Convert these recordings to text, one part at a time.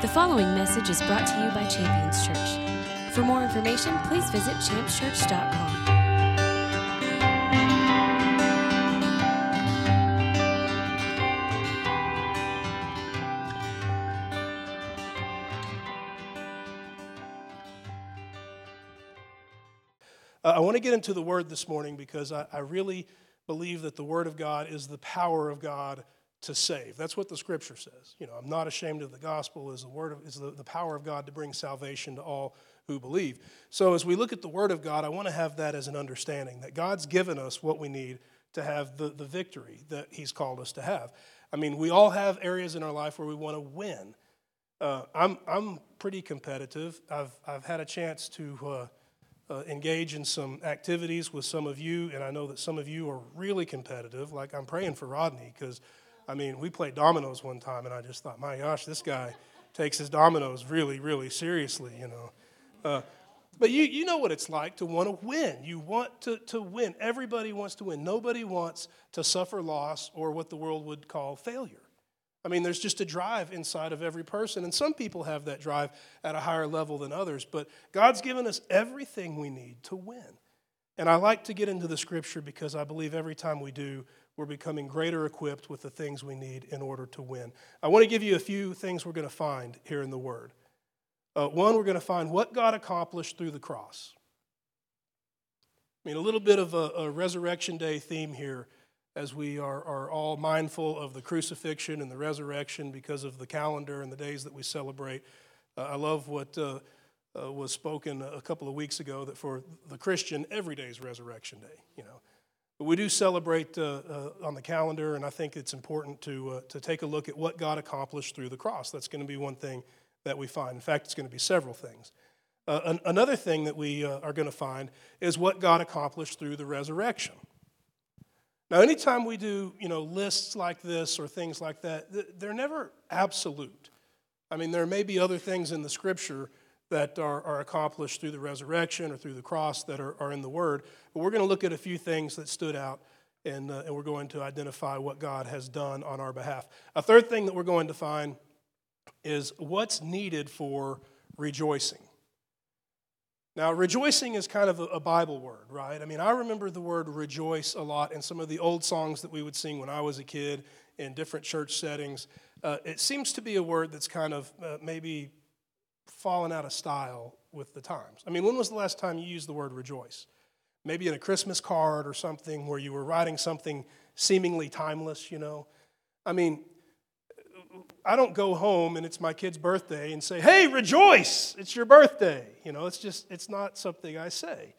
The following message is brought to you by Champions Church. For more information, please visit championschurch.com. Uh, I want to get into the Word this morning because I, I really believe that the Word of God is the power of God to save. That's what the Scripture says. You know, I'm not ashamed of the gospel. is the word of, is the, the power of God to bring salvation to all who believe. So as we look at the Word of God, I want to have that as an understanding that God's given us what we need to have the, the victory that He's called us to have. I mean, we all have areas in our life where we want to win. Uh, I'm, I'm pretty competitive. I've, I've had a chance to. Uh, uh, engage in some activities with some of you, and I know that some of you are really competitive. Like I'm praying for Rodney because, I mean, we played dominoes one time, and I just thought, my gosh, this guy takes his dominoes really, really seriously, you know. Uh, but you, you know what it's like to want to win. You want to, to win. Everybody wants to win. Nobody wants to suffer loss or what the world would call failure. I mean, there's just a drive inside of every person, and some people have that drive at a higher level than others, but God's given us everything we need to win. And I like to get into the scripture because I believe every time we do, we're becoming greater equipped with the things we need in order to win. I want to give you a few things we're going to find here in the Word. Uh, one, we're going to find what God accomplished through the cross. I mean, a little bit of a, a Resurrection Day theme here as we are, are all mindful of the crucifixion and the resurrection because of the calendar and the days that we celebrate. Uh, I love what uh, uh, was spoken a couple of weeks ago that for the Christian, every day is Resurrection Day. You know, but we do celebrate uh, uh, on the calendar, and I think it's important to uh, to take a look at what God accomplished through the cross. That's going to be one thing that we find. In fact, it's going to be several things. An- another thing that we are going to find is what God accomplished through the resurrection. Now, anytime we do, you know, lists like this or things like that, they're never absolute. I mean, there may be other things in the scripture that are, are accomplished through the resurrection or through the cross that are, are in the Word. But we're going to look at a few things that stood out, and, uh, and we're going to identify what God has done on our behalf. A third thing that we're going to find is what's needed for rejoicing. Now, rejoicing is kind of a Bible word, right? I mean, I remember the word rejoice a lot in some of the old songs that we would sing when I was a kid in different church settings. Uh, it seems to be a word that's kind of uh, maybe fallen out of style with the times. I mean, when was the last time you used the word rejoice? Maybe in a Christmas card or something where you were writing something seemingly timeless, you know? I mean, I don't go home and it's my kid's birthday and say, hey, rejoice, it's your birthday. You know, it's just, it's not something I say.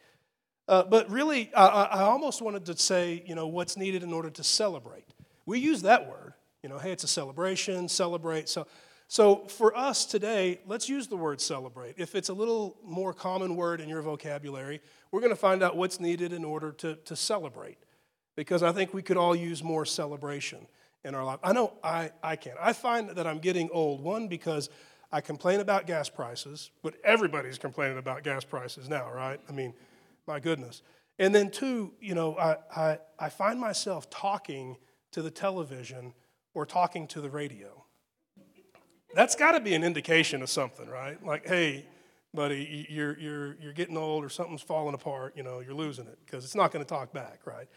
Uh, but really, I, I almost wanted to say, you know, what's needed in order to celebrate. We use that word, you know, hey, it's a celebration, celebrate. So, so for us today, let's use the word celebrate. If it's a little more common word in your vocabulary, we're going to find out what's needed in order to, to celebrate. Because I think we could all use more celebration in our life. I know I, I can. I find that I'm getting old, one, because I complain about gas prices, but everybody's complaining about gas prices now, right? I mean, my goodness. And then, two, you know, I, I, I find myself talking to the television or talking to the radio. That's got to be an indication of something, right? Like, hey, buddy, you're, you're, you're getting old or something's falling apart, you know, you're losing it because it's not going to talk back, right?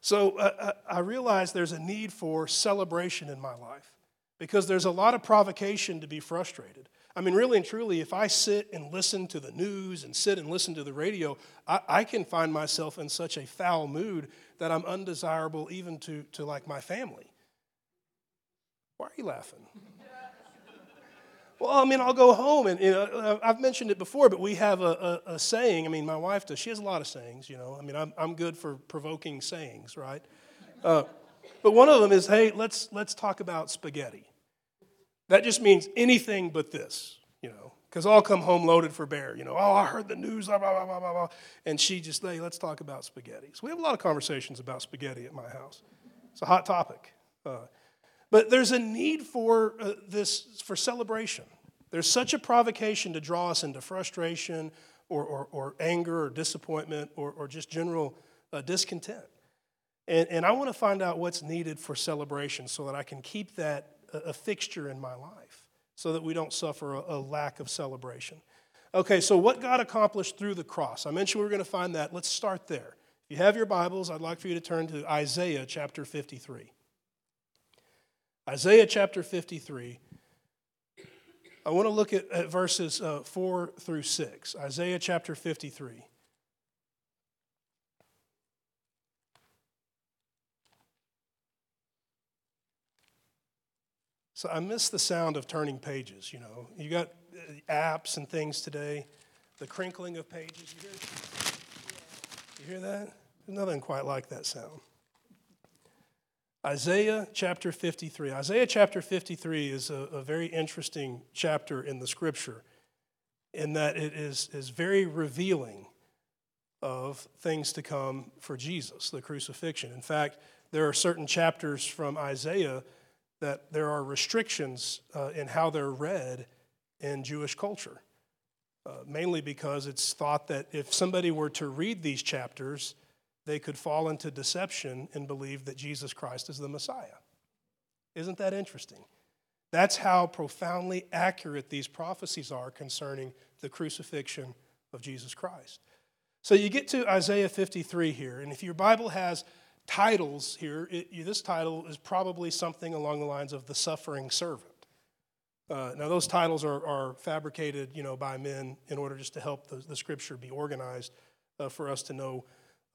So uh, uh, I realize there's a need for celebration in my life because there's a lot of provocation to be frustrated. I mean, really and truly, if I sit and listen to the news and sit and listen to the radio, I, I can find myself in such a foul mood that I'm undesirable even to, to like my family. Why are you laughing? Well, I mean, I'll go home, and you know, I've mentioned it before, but we have a, a, a, saying. I mean, my wife does. She has a lot of sayings, you know. I mean, I'm, I'm good for provoking sayings, right? Uh, but one of them is, hey, let's, let's talk about spaghetti. That just means anything but this, you know, because I'll come home loaded for bear, you know. Oh, I heard the news, blah, blah, blah, blah, blah. And she just, hey, let's talk about spaghetti. So we have a lot of conversations about spaghetti at my house. It's a hot topic. Uh, but there's a need for uh, this, for celebration. There's such a provocation to draw us into frustration or, or, or anger or disappointment or, or just general uh, discontent. And, and I want to find out what's needed for celebration so that I can keep that a, a fixture in my life. so that we don't suffer a, a lack of celebration. Okay, so what God accomplished through the cross? I mentioned we were going to find that. Let's start there. If you have your Bibles, I'd like for you to turn to Isaiah chapter 53. Isaiah chapter 53. I want to look at, at verses uh, 4 through 6. Isaiah chapter 53. So I miss the sound of turning pages, you know. You got uh, apps and things today, the crinkling of pages. You hear, you hear that? There's nothing quite like that sound. Isaiah chapter 53. Isaiah chapter 53 is a, a very interesting chapter in the scripture in that it is, is very revealing of things to come for Jesus, the crucifixion. In fact, there are certain chapters from Isaiah that there are restrictions uh, in how they're read in Jewish culture, uh, mainly because it's thought that if somebody were to read these chapters, they could fall into deception and believe that Jesus Christ is the Messiah. Isn't that interesting? That's how profoundly accurate these prophecies are concerning the crucifixion of Jesus Christ. So you get to Isaiah 53 here, and if your Bible has titles here, it, this title is probably something along the lines of the suffering servant. Uh, now, those titles are, are, fabricated, you know, by men in order just to help the, the scripture be organized uh, for us to know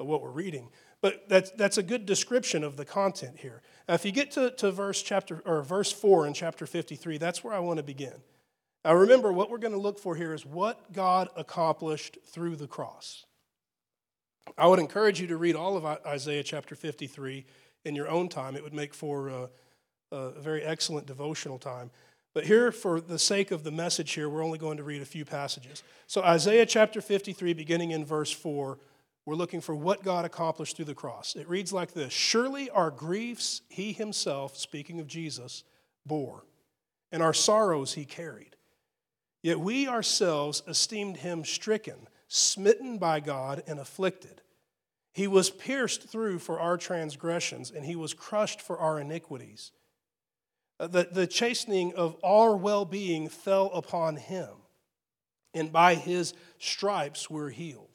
uh, what we're reading. But that's, that's a good description of the content here. Now, if you get to, to verse chapter or verse four in chapter 53, that's where I want to begin. Now, remember, what we're going to look for here is what God accomplished through the cross. I would encourage you to read all of Isaiah chapter 53 in your own time. It would make for a, a very excellent devotional time. But here, for the sake of the message here, we're only going to read a few passages. So, Isaiah chapter 53, beginning in verse 4, we're looking for what God accomplished through the cross. It reads like this Surely our griefs he himself, speaking of Jesus, bore, and our sorrows he carried. Yet we ourselves esteemed him stricken smitten by God and afflicted. He was pierced through for our transgressions, and he was crushed for our iniquities. Uh, the, the chastening of our well being fell upon him, and by his stripes we're healed.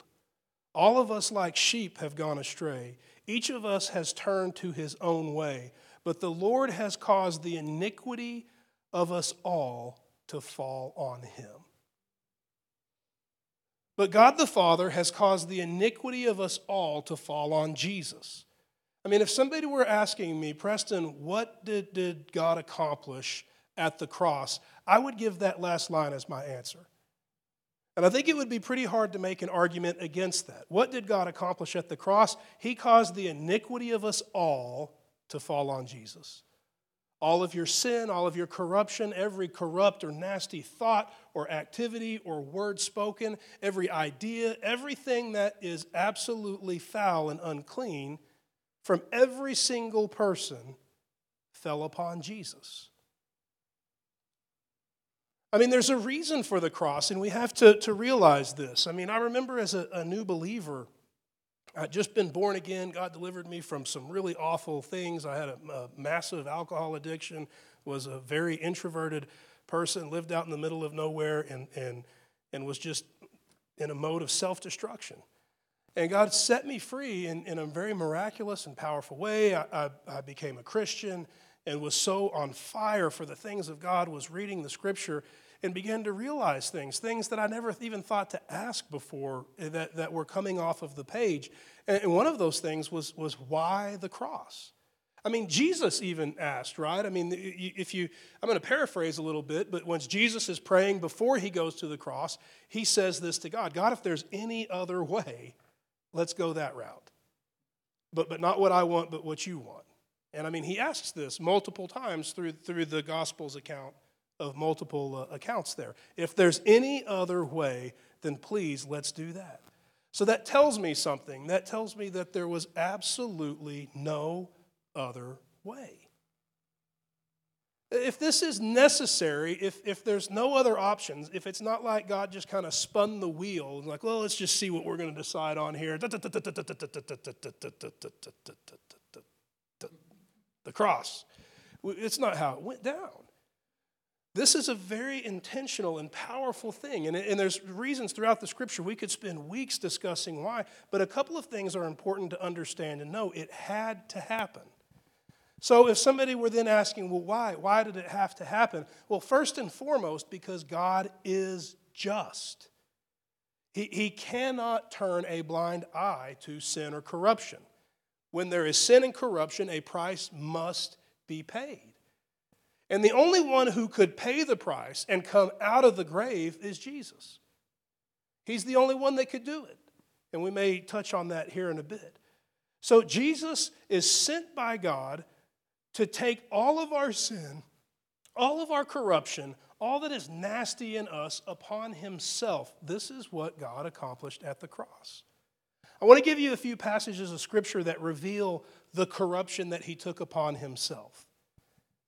All of us, like sheep, have gone astray. Each of us has turned to his own way, but the Lord has caused the iniquity of us all to fall on him. But God the Father has caused the iniquity of us all to fall on Jesus. I mean, if somebody were asking me, Preston, what did, did God accomplish at the cross? I would give that last line as my answer. And I think it would be pretty hard to make an argument against that. What did God accomplish at the cross? He caused the iniquity of us all to fall on Jesus. All of your sin, all of your corruption, every corrupt or nasty thought or activity or word spoken, every idea, everything that is absolutely foul and unclean from every single person fell upon Jesus. I mean, there's a reason for the cross, and we have to, to realize this. I mean, I remember as a, a new believer, I'd just been born again. God delivered me from some really awful things. I had a, a, massive alcohol addiction, was a very introverted person, lived out in the middle of nowhere, and, and, and was just in a mode of self destruction. And God set me free in, in a very miraculous and powerful way. I, I, I became a Christian and was so on fire for the things of God, was reading the scripture and began to realize things, things that I never even thought to ask before eh, that, that were coming off of the page. And one of those things was, was why the cross? I mean, Jesus even asked, right? I mean, if you, I'm going to paraphrase a little bit, but once Jesus is praying before he goes to the cross, he says this to God God, if there's any other way, let's go that route. But, but not what I want, but what you want. And I mean, he asks this multiple times through, through the Gospels account of multiple uh, accounts there. If there's any other way, then please let's do that. So that tells me something. That tells me that there was absolutely no other way. If this is necessary, if, if there's no other options, if it's not like God just kind of spun the wheel and like, well, let's just see what we're going to decide on here. The cross. It's not how it went down. This is a very intentional and powerful thing. And, and there's reasons throughout the scripture. We could spend weeks discussing why, but a couple of things are important to understand and know. It had to happen. So if somebody were then asking, well, why? Why did it have to happen? Well, first and foremost, because God is just. He, he cannot turn a blind eye to sin or corruption. When there is sin and corruption, a price must be paid. And the only one who could pay the price and come out of the grave is Jesus. He's the only one that could do it. And we may touch on that here in a bit. So Jesus is sent by God to take all of our sin, all of our corruption, all that is nasty in us upon himself. This is what God accomplished at the cross. I want to give you a few passages of scripture that reveal the corruption that he took upon himself.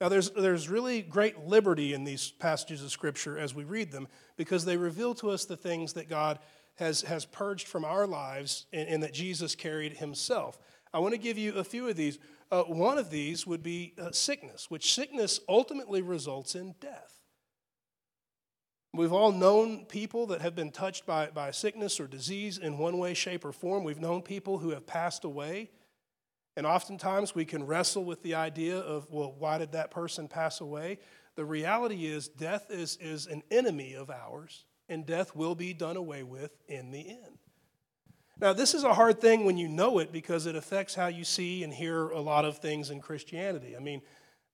Now, there's, there's really great liberty in these passages of Scripture as we read them because they reveal to us the things that God has, has purged from our lives and, and that Jesus carried himself. I want to give you a few of these. Uh, one of these would be uh, sickness, which sickness ultimately results in death. We've all known people that have been touched by, by sickness or disease in one way, shape, or form. We've known people who have passed away and oftentimes we can wrestle with the idea of, well, why did that person pass away? The reality is, death is, is an enemy of ours, and death will be done away with in the end. Now, this is a hard thing when you know it because it affects how you see and hear a lot of things in Christianity. I mean,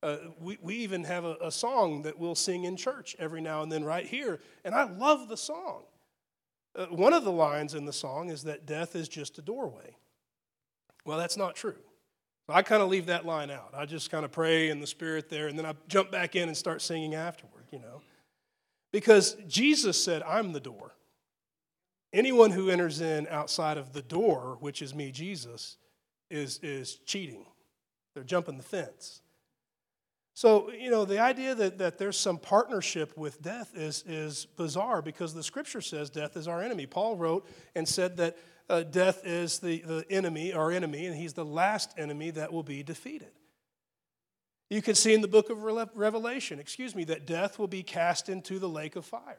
uh, we, we even have a, a song that we'll sing in church every now and then right here, and I love the song. Uh, one of the lines in the song is that death is just a doorway. Well, that's not true. I kind of leave that line out. I just kind of pray in the Spirit there, and then I jump back in and start singing afterward, you know. Because Jesus said, I'm the door. Anyone who enters in outside of the door, which is me, Jesus, is, is cheating. They're jumping the fence. So, you know, the idea that, that there's some partnership with death is, is bizarre because the scripture says death is our enemy. Paul wrote and said that uh, death is the, the enemy, our enemy, and he's the last enemy that will be defeated. You can see in the book of Revelation, excuse me, that death will be cast into the lake of fire.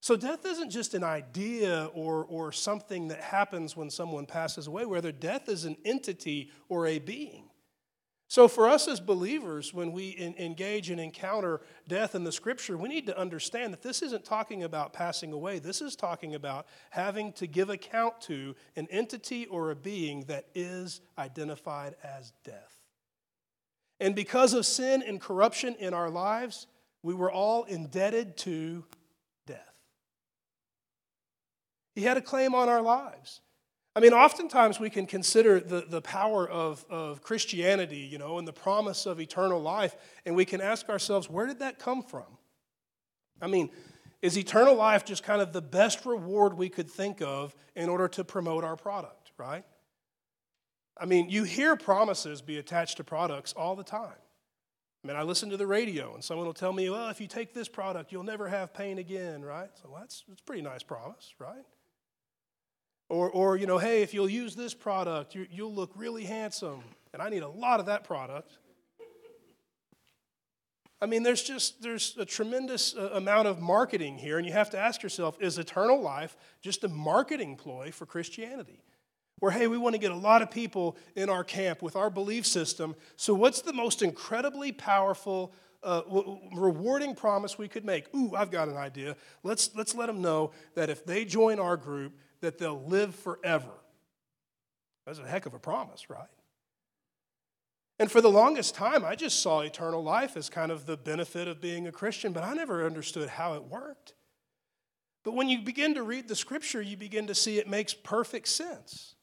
So death isn't just an idea or, or something that happens when someone passes away, whether death is an entity or a being. So, for us as believers, when we in, engage and encounter death in the scripture, we need to understand that this isn't talking about passing away. This is talking about having to give account to an entity or a being that is identified as death. And because of sin and corruption in our lives, we were all indebted to death. He had a claim on our lives. I mean, oftentimes we can consider the, the power of, of Christianity, you know, and the promise of eternal life, and we can ask ourselves, where did that come from? I mean, is eternal life just kind of the best reward we could think of in order to promote our product, right? I mean, you hear promises be attached to products all the time. I mean, I listen to the radio and someone will tell me, well, if you take this product, you'll never have pain again, right? So well, that's, that's a pretty nice promise, right? Or, or, you know, hey, if you'll use this product, you, you'll look really handsome. And I need a lot of that product. I mean, there's just there's a tremendous uh, amount of marketing here, and you have to ask yourself: Is eternal life just a marketing ploy for Christianity? Where hey, we want to get a lot of people in our camp with our belief system. So, what's the most incredibly powerful, uh, rewarding promise we could make? Ooh, I've got an idea. Let's let's let them know that if they join our group, that they'll live forever. That's a heck of a promise, right? And for the longest time, I just saw eternal life as kind of the benefit of being a Christian, but I never understood how it worked. But when you begin to read the scripture, you begin to see it makes perfect sense.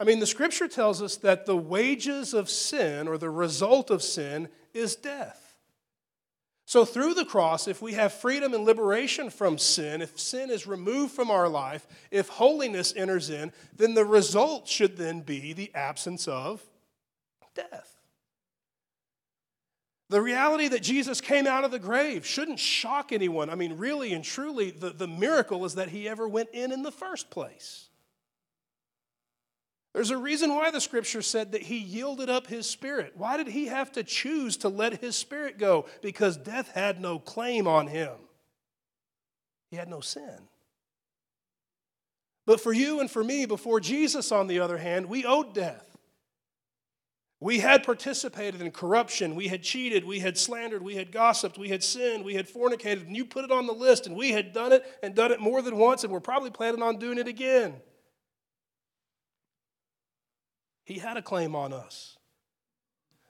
I mean, the scripture tells us that the wages of sin or the result of sin is death. So, through the cross, if we have freedom and liberation from sin, if sin is removed from our life, if holiness enters in, then the result should then be the absence of death. The reality that Jesus came out of the grave shouldn't shock anyone. I mean, really and truly, the, the miracle is that he ever went in in the first place. There's a reason why the scripture said that he yielded up his spirit. Why did he have to choose to let his spirit go? Because death had no claim on him, he had no sin. But for you and for me, before Jesus, on the other hand, we owed death. We had participated in corruption. We had cheated. We had slandered. We had gossiped. We had sinned. We had fornicated. And you put it on the list, and we had done it and done it more than once, and we're probably planning on doing it again. He had a claim on us.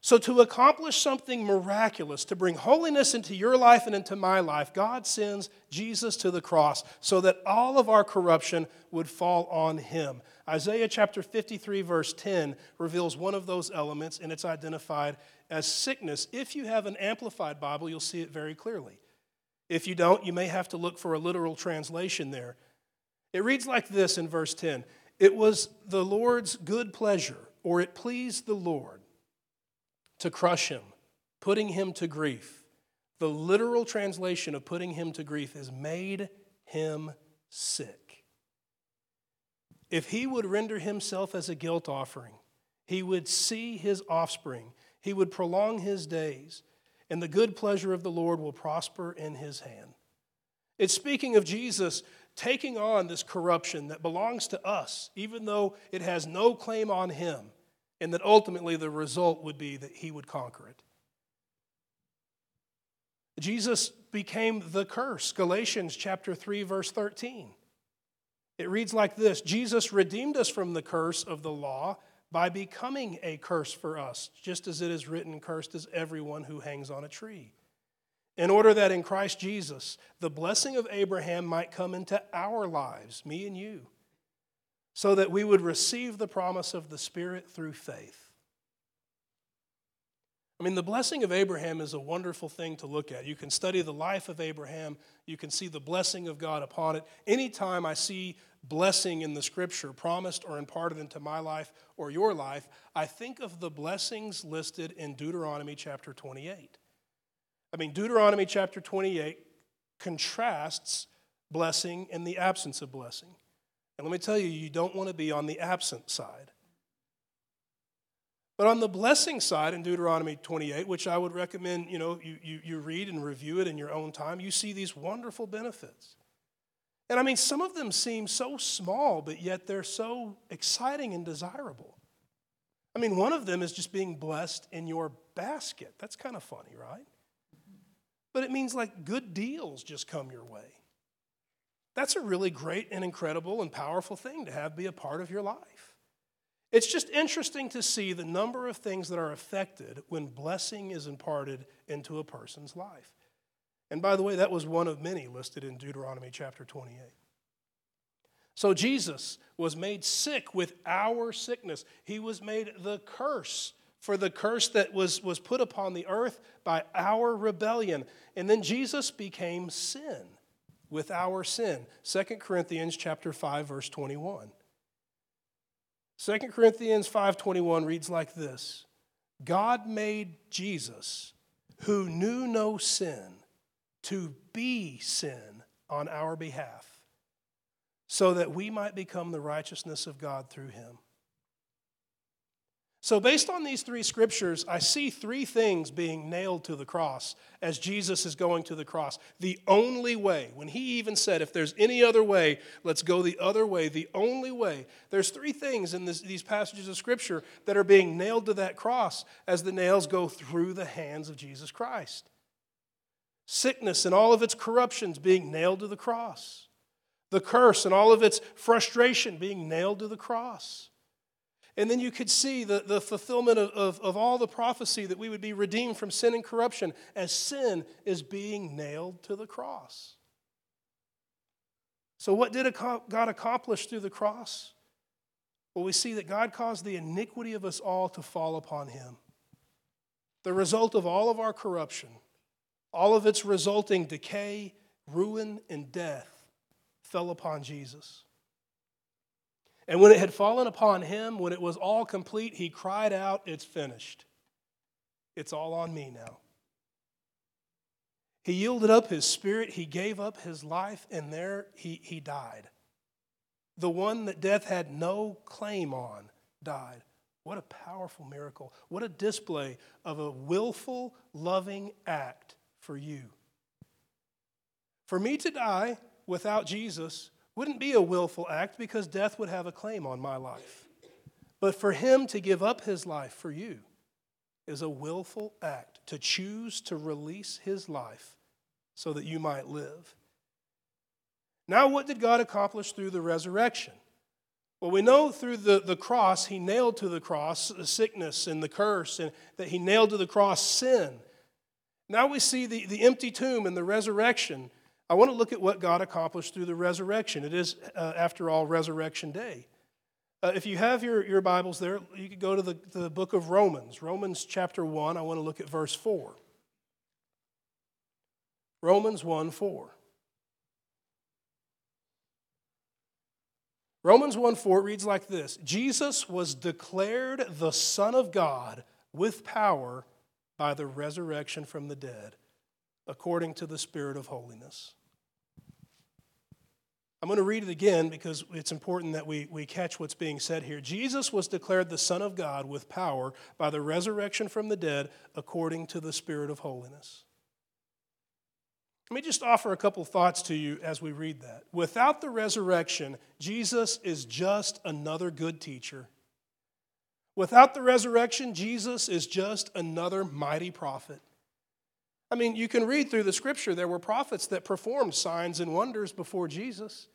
So, to accomplish something miraculous, to bring holiness into your life and into my life, God sends Jesus to the cross so that all of our corruption would fall on him. Isaiah chapter 53, verse 10 reveals one of those elements, and it's identified as sickness. If you have an amplified Bible, you'll see it very clearly. If you don't, you may have to look for a literal translation there. It reads like this in verse 10 It was the Lord's good pleasure, or it pleased the Lord to crush him, putting him to grief. The literal translation of putting him to grief is made him sick. If he would render himself as a guilt offering, he would see his offspring, he would prolong his days, and the good pleasure of the Lord will prosper in his hand. It's speaking of Jesus taking on this corruption that belongs to us, even though it has no claim on him and that ultimately the result would be that he would conquer it. Jesus became the curse. Galatians chapter 3 verse 13. It reads like this, Jesus redeemed us from the curse of the law by becoming a curse for us, just as it is written, cursed is everyone who hangs on a tree. In order that in Christ Jesus the blessing of Abraham might come into our lives, me and you so that we would receive the promise of the Spirit through faith. I mean, the blessing of Abraham is a wonderful thing to look at. You can study the life of Abraham, you can see the blessing of God upon it. Anytime I see blessing in the scripture promised or imparted into my life or your life, I think of the blessings listed in Deuteronomy chapter 28. I mean, Deuteronomy chapter 28 contrasts blessing and the absence of blessing. And let me tell you, you don't want to be on the absent side. But on the blessing side in Deuteronomy 28, which I would recommend, you know, you, you, you read and review it in your own time, you see these wonderful benefits. And I mean, some of them seem so small, but yet they're so exciting and desirable. I mean, one of them is just being blessed in your basket. That's kind of funny, right? But it means like good deals just come your way. That's a really great and incredible and powerful thing to have be a part of your life. It's just interesting to see the number of things that are affected when blessing is imparted into a person's life. And by the way, that was one of many listed in Deuteronomy chapter 28. So Jesus was made sick with our sickness. He was made the curse for the curse that was, was put upon the earth by our rebellion. And then Jesus became sin with our sin. 2 Corinthians chapter 5 verse 21. 2 Corinthians 5:21 reads like this. God made Jesus who knew no sin to be sin on our behalf so that we might become the righteousness of God through him. So, based on these three scriptures, I see three things being nailed to the cross as Jesus is going to the cross. The only way, when he even said, if there's any other way, let's go the other way, the only way. There's three things in this, these passages of scripture that are being nailed to that cross as the nails go through the hands of Jesus Christ. Sickness and all of its corruptions being nailed to the cross, the curse and all of its frustration being nailed to the cross. And then you could see the, the fulfillment of, of, of, all the prophecy that we would be redeemed from sin and corruption as sin is being nailed to the cross. So, what did God accomplish through the cross? Well, we see that God caused the iniquity of us all to fall upon him. The result of all of our corruption, all of its resulting decay, ruin, and death fell upon Jesus. And when it had fallen upon him, when it was all complete, he cried out, It's finished. It's all on me now. He yielded up his spirit, he gave up his life, and there he, he died. The one that death had no claim on died. What a powerful miracle. What a display of a willful, loving act for you. For me to die without Jesus wouldn't be a willful act because death would have a claim on my life. But for him to give up his life for you is a willful act to choose to release his life so that you might live. Now, what did God accomplish through the resurrection? Well, we know through the, the cross, he nailed to the cross the sickness and the curse, and that he nailed to the cross sin. Now we see the, the empty tomb and the resurrection. I want to look at what God accomplished through the resurrection. It is, uh, after all, Resurrection Day. Uh, if you have your, your Bibles there, you could go to the, the book of Romans, Romans chapter 1. I want to look at verse 4. Romans 1 4. Romans 1 4 reads like this Jesus was declared the Son of God with power by the resurrection from the dead, according to the Spirit of holiness. I'm going to read it again because it's important that we, we catch what's being said here. Jesus was declared the Son of God with power by the resurrection from the dead, according to the Spirit of holiness. Let me just offer a couple thoughts to you as we read that. Without the resurrection, Jesus is just another good teacher. Without the resurrection, Jesus is just another mighty prophet. I mean, you can read through the scripture, there were prophets that performed signs and wonders before Jesus.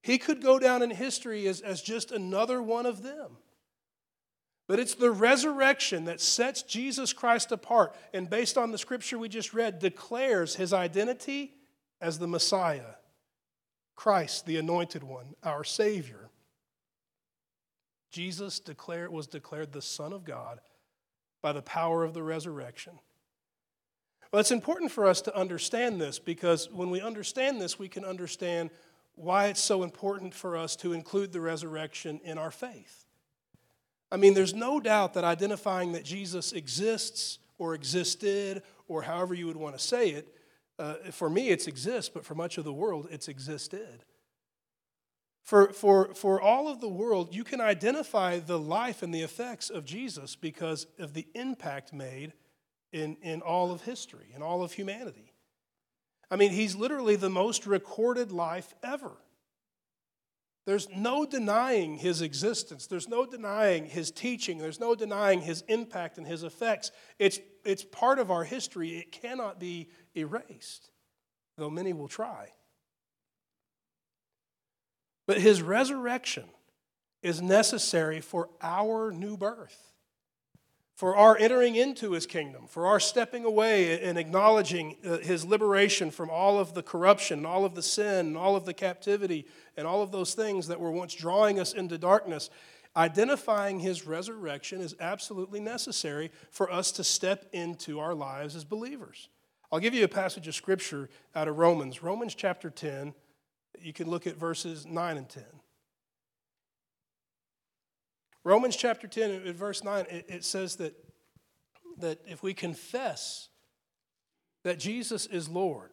He could go down in history as, as just another one of them. But it's the resurrection that sets Jesus Christ apart and, based on the scripture we just read, declares his identity as the Messiah, Christ, the anointed one, our Savior. Jesus declared, was declared the Son of God by the power of the resurrection. Well, it's important for us to understand this because when we understand this, we can understand why it's so important for us to include the resurrection in our faith. I mean, there's no doubt that identifying that Jesus exists or existed, or however you would want to say it, uh, for me it's exists, but for much of the world it's existed. For, for, for all of the world, you can identify the life and the effects of Jesus because of the impact made in, in all of history, in all of humanity. I mean, he's literally the most recorded life ever. There's no denying his existence. There's no denying his teaching. There's no denying his impact and his effects. It's, it's part of our history. It cannot be erased, though many will try. But his resurrection is necessary for our new birth for our entering into his kingdom, for our stepping away and acknowledging uh, his liberation from all of the corruption, and all of the sin, and all of the captivity, and all of those things that were once drawing us into darkness. Identifying his resurrection is absolutely necessary for us to step into our lives as believers. I'll give you a passage of scripture out of Romans, Romans chapter 10. You can look at verses 9 and 10. Romans chapter 10, verse 9, it, it says that, that if we confess that Jesus is Lord,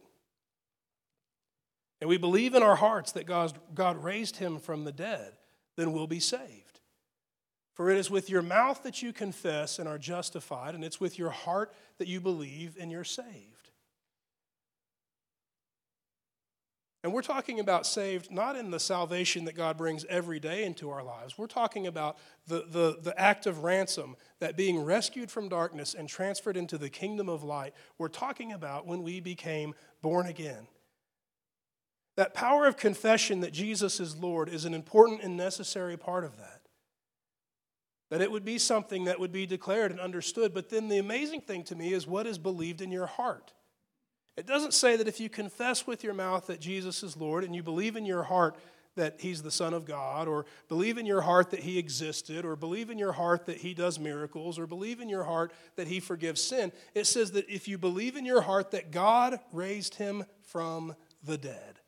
and we believe in our hearts that God, God raised him from the dead, then we'll be saved. For it is with your mouth that you confess and are justified, and it's with your heart that you believe and you're saved. And we're talking about saved not in the salvation that God brings every day into our lives. We're talking about the, the, the act of ransom, that being rescued from darkness and transferred into the kingdom of light. We're talking about when we became born again. That power of confession that Jesus is Lord is an important and necessary part of that. That it would be something that would be declared and understood. But then the amazing thing to me is what is believed in your heart. It doesn't say that if you confess with your mouth that Jesus is Lord and you believe in your heart that he's the Son of God, or believe in your heart that he existed, or believe in your heart that he does miracles, or believe in your heart that he forgives sin. It says that if you believe in your heart that God raised him from the dead.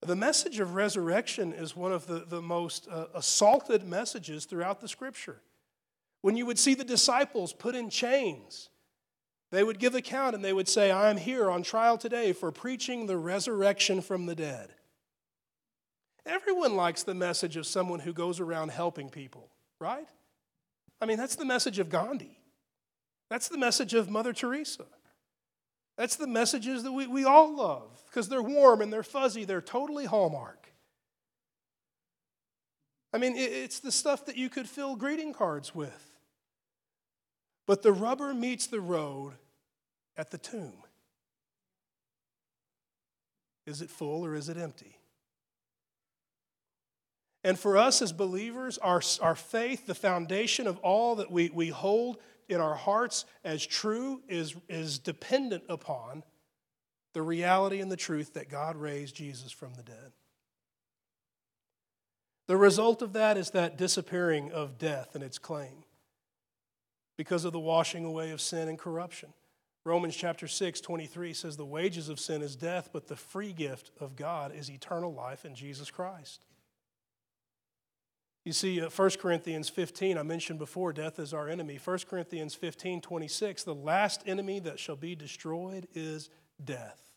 The message of resurrection is one of the, the most uh, assaulted messages throughout the scripture. When you would see the disciples put in chains, they would give account and they would say, I am here on trial today for preaching the resurrection from the dead. Everyone likes the message of someone who goes around helping people, right? I mean, that's the message of Gandhi. That's the message of Mother Teresa. That's the messages that we, we all love because they're warm and they're fuzzy, they're totally hallmark. I mean, it's the stuff that you could fill greeting cards with. But the rubber meets the road at the tomb. Is it full or is it empty? And for us as believers, our, our faith, the foundation of all that we, we hold in our hearts as true, is, is dependent upon the reality and the truth that God raised Jesus from the dead. The result of that is that disappearing of death and its claim because of the washing away of sin and corruption. Romans chapter 6, 23 says, The wages of sin is death, but the free gift of God is eternal life in Jesus Christ. You see, 1 uh, Corinthians 15, I mentioned before, death is our enemy. 1 Corinthians 15, 26, the last enemy that shall be destroyed is death.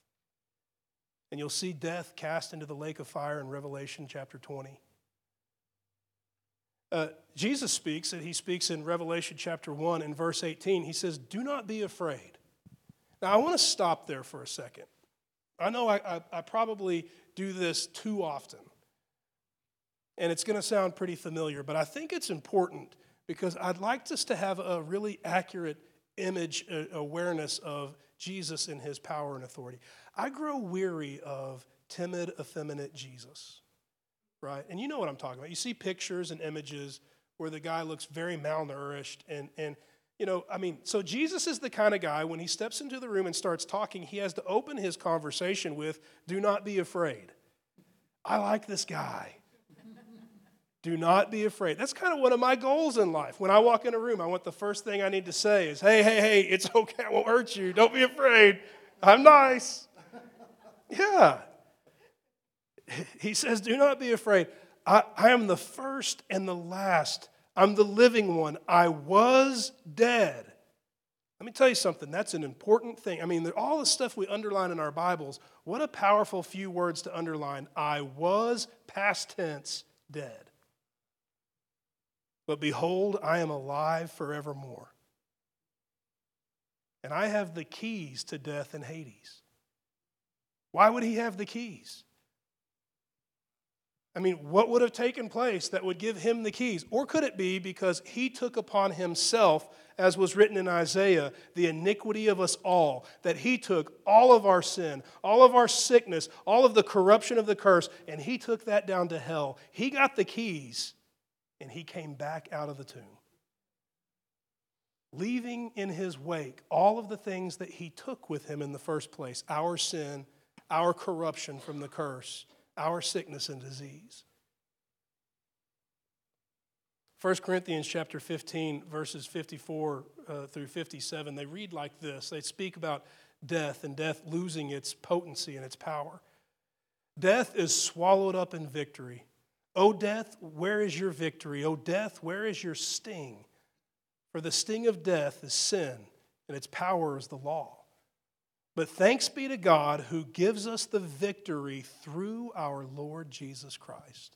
And you'll see death cast into the lake of fire in Revelation chapter 20. Uh, Jesus speaks, and he speaks in Revelation chapter 1 and verse 18. He says, Do not be afraid. Now, I want to stop there for a second. I know I, I, I probably do this too often and it's going to sound pretty familiar, but I think it's important because I'd like us to have a really accurate image uh, awareness of Jesus and his power and authority. I grow weary of timid, effeminate Jesus, right? And you know what I'm talking about. You see pictures and images where the guy looks very malnourished and, and you know, I mean, so Jesus is the kind of guy when he steps into the room and starts talking, he has to open his conversation with, Do not be afraid. I like this guy. Do not be afraid. That's kind of one of my goals in life. When I walk in a room, I want the first thing I need to say is, hey, hey, hey, it's okay. I won't hurt you. Don't be afraid. I'm nice. Yeah. He says, do not be afraid. I, I am the first and the last. I'm the living one. I was dead. Let me tell you something. That's an important thing. I mean, all the stuff we underline in our Bibles, what a powerful few words to underline. I was, past tense, dead. But behold, I am alive forevermore. And I have the keys to death and Hades. Why would he have the keys? I mean, what would have taken place that would give him the keys? Or could it be because he took upon himself, as was written in Isaiah, the iniquity of us all, that he took all of our sin, all of our sickness, all of the corruption of the curse, and he took that down to hell? He got the keys and he came back out of the tomb. Leaving in his wake all of the things that he took with him in the first place our sin, our corruption from the curse, our sickness and disease. 1 Corinthians chapter 15, verses 54 uh, through 57, they read like this. They speak about death and death losing its potency and its power. Death is swallowed up in victory. O death, where is your victory? O death, where is your sting? For the sting of death is sin, and its power is the law. But thanks be to God who gives us the victory through our Lord Jesus Christ.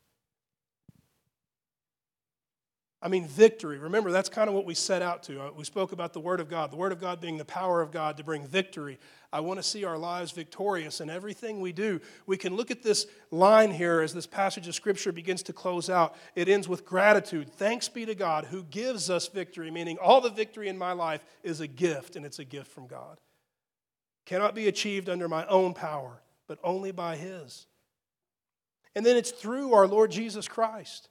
I mean, victory. Remember, that's kind of what we set out to. Uh, we spoke about the Word of God, the Word of God being the power of God to bring victory. I want to see our lives victorious in everything we do. We can look at this line here as this passage of Scripture begins to close out. It ends with gratitude. Thanks be to God who gives us victory, meaning all the victory in my life is a gift, and it's a gift from God. Cannot be achieved under my own power, but only by His. And then it's through our Lord Jesus Christ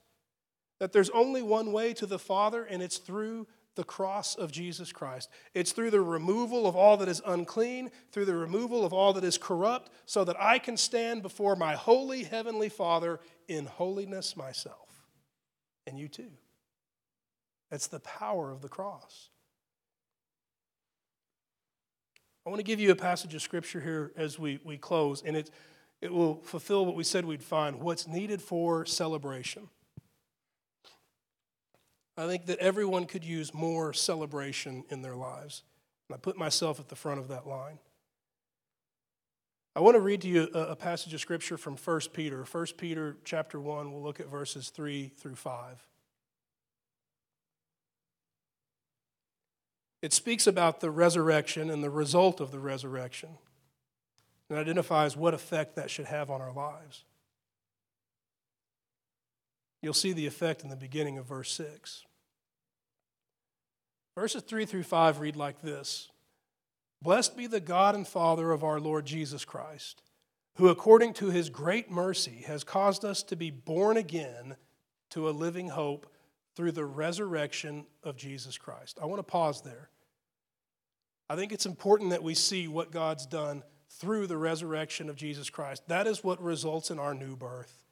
that there's only one way to the Father, and it's through the cross of Jesus Christ. It's through the removal of all that is unclean, through the removal of all that is corrupt, so that I can stand before my holy heavenly Father in holiness myself. And you too. That's the power of the cross. I want to give you a passage of scripture here as we, we close, and it, it will fulfill what we said we'd find what's needed for celebration. I think that everyone could use more celebration in their lives. And I put myself at the front of that line. I want to read to you a, a passage of scripture from 1 Peter. 1 Peter chapter 1, we'll look at verses 3 through 5. It speaks about the resurrection and the result of the resurrection and identifies what effect that should have on our lives. You'll see the effect in the beginning of verse 6. Verses 3 through 5 read like this Blessed be the God and Father of our Lord Jesus Christ, who according to his great mercy has caused us to be born again to a living hope through the resurrection of Jesus Christ. I want to pause there. I think it's important that we see what God's done through the resurrection of Jesus Christ. That is what results in our new birth.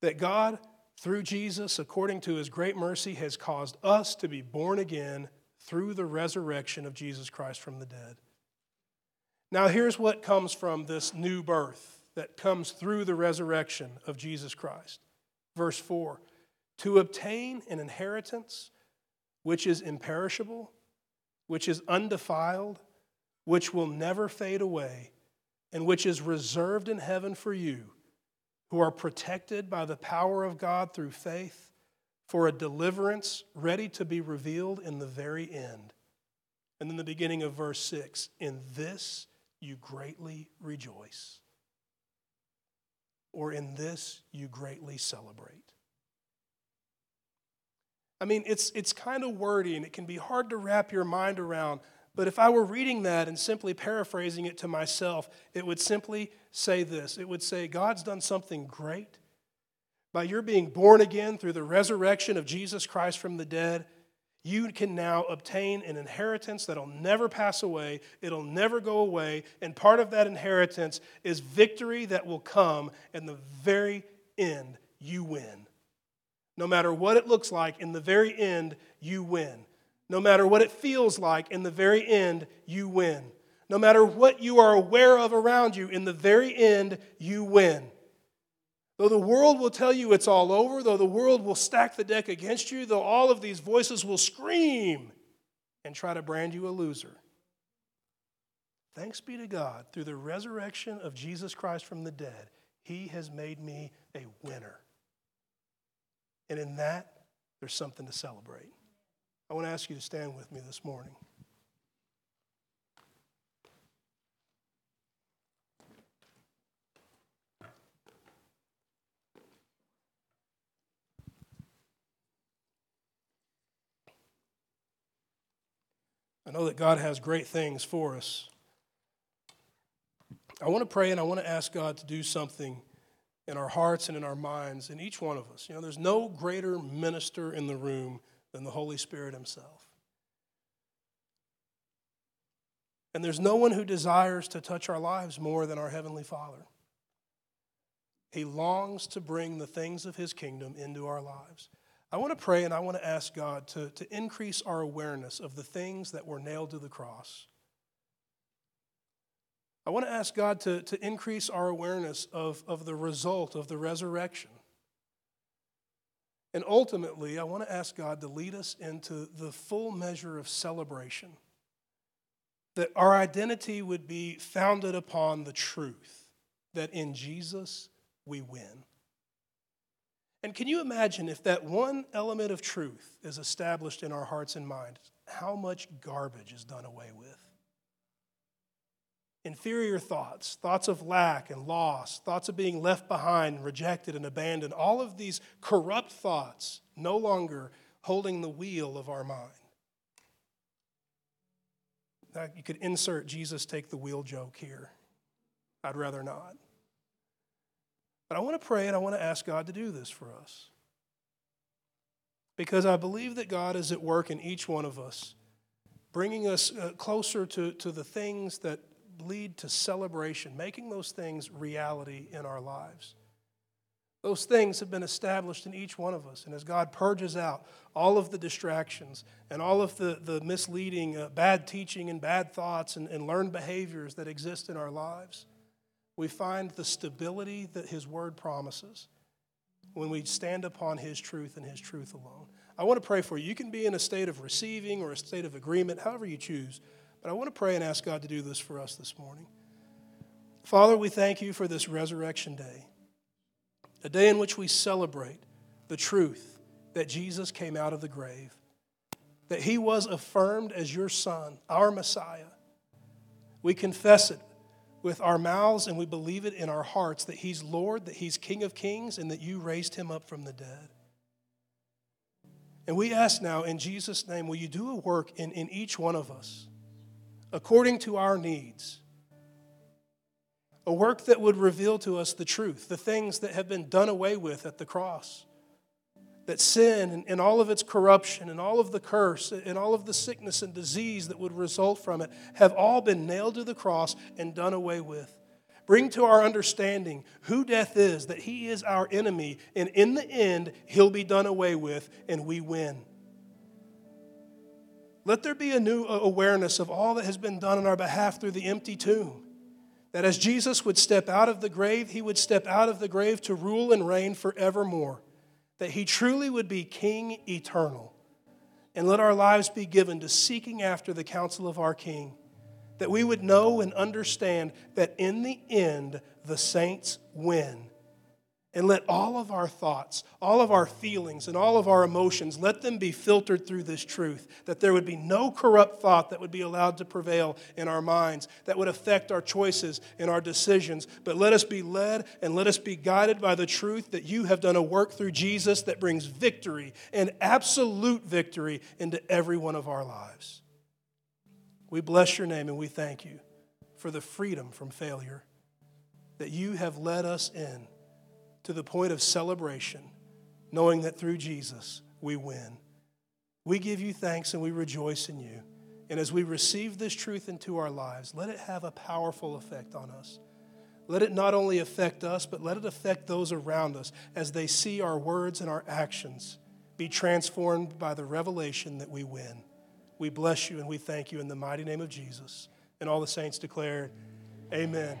That God, through Jesus, according to his great mercy, has caused us to be born again through the resurrection of Jesus Christ from the dead. Now, here's what comes from this new birth that comes through the resurrection of Jesus Christ. Verse 4 To obtain an inheritance which is imperishable, which is undefiled, which will never fade away, and which is reserved in heaven for you, who are protected by the power of God through faith for a deliverance ready to be revealed in the very end. And then the beginning of verse 6 In this you greatly rejoice, or in this you greatly celebrate. I mean, it's, it's kind of wordy and it can be hard to wrap your mind around. But if I were reading that and simply paraphrasing it to myself, it would simply say this it would say, God's done something great. By your being born again through the resurrection of Jesus Christ from the dead, you can now obtain an inheritance that'll never pass away, it'll never go away, and part of that inheritance is victory that will come in the very end. You win. No matter what it looks like, in the very end, you win. No matter what it feels like, in the very end, you win. No matter what you are aware of around you, in the very end, you win. Though the world will tell you it's all over, though the world will stack the deck against you, though all of these voices will scream and try to brand you a loser. Thanks be to God, through the resurrection of Jesus Christ from the dead, He has made me a winner. And in that, there's something to celebrate. I want to ask you to stand with me this morning. I know that God has great things for us. I want to pray and I want to ask God to do something in our hearts and in our minds, in each one of us. You know, there's no greater minister in the room than the Holy Spirit Himself. And there's no one who desires to touch our lives more than our Heavenly Father. He longs to bring the things of His kingdom into our lives. I want to pray and I want to ask God to, to increase our awareness of the things that were nailed to the cross. I want to ask God to, to increase our awareness of, of the result of the resurrection. And ultimately, I want to ask God to lead us into the full measure of celebration. That our identity would be founded upon the truth that in Jesus we win. And can you imagine if that one element of truth is established in our hearts and minds, how much garbage is done away with? Inferior thoughts, thoughts of lack and loss, thoughts of being left behind, rejected, and abandoned, all of these corrupt thoughts no longer holding the wheel of our mind. Now, you could insert Jesus take the wheel joke here. I'd rather not. But I want to pray and I want to ask God to do this for us. Because I believe that God is at work in each one of us, bringing us uh, closer to, to the things that lead to celebration, making those things reality in our lives. Those things have been established in each one of us. And as God purges out all of the distractions and all of the, the misleading, uh, bad teaching and bad thoughts and, and learned behaviors that exist in our lives, we find the stability that His Word promises when we stand upon His truth and His truth alone. I want to pray for you. You can be in a state of receiving or a state of agreement, however you choose. But I want to pray and ask God to do this for us this morning. Father, we thank you for this resurrection day, a day in which we celebrate the truth that Jesus came out of the grave, that he was affirmed as your Son, our Messiah. We confess it with our mouths and we believe it in our hearts that he's Lord, that he's King of kings, and that you raised him up from the dead. And we ask now, in Jesus' name, will you do a work in, in each one of us according to our needs? A work that would reveal to us the truth, the things that have been done away with at the cross. That sin and, and all of its corruption and all of the curse and all of the sickness and disease that would result from it have all been nailed to the cross and done away with. Bring to our understanding who death is, that he is our enemy, and in the end, he'll be done away with and we win. Let there be a new uh, awareness of all that has been done on our behalf through the empty tomb. That as Jesus would step out of the grave, he would step out of the grave to rule and reign forevermore, that he truly would be King eternal. And let our lives be given to seeking after the counsel of our King, that we would know and understand that in the end, the saints win and let all of our thoughts, all of our feelings, and all of our emotions, let them be filtered through this truth. That there would be no corrupt thought that would be allowed to prevail in our minds, that would affect our choices and our decisions. But let us be led and let us be guided by the truth that you have done a work through Jesus that brings victory and absolute victory into every one of our lives. We bless your name and we thank you for the freedom from failure that you have led us in to the point of celebration, knowing that through Jesus we win. We give you thanks and we rejoice in you. And as we receive this truth into our lives, let it have a powerful effect on us. Let it not only affect us, but let it affect those around us as they see our words and our actions be transformed by the revelation that we win. We bless you and we thank you in the mighty name of Jesus. And all the saints declared, Amen.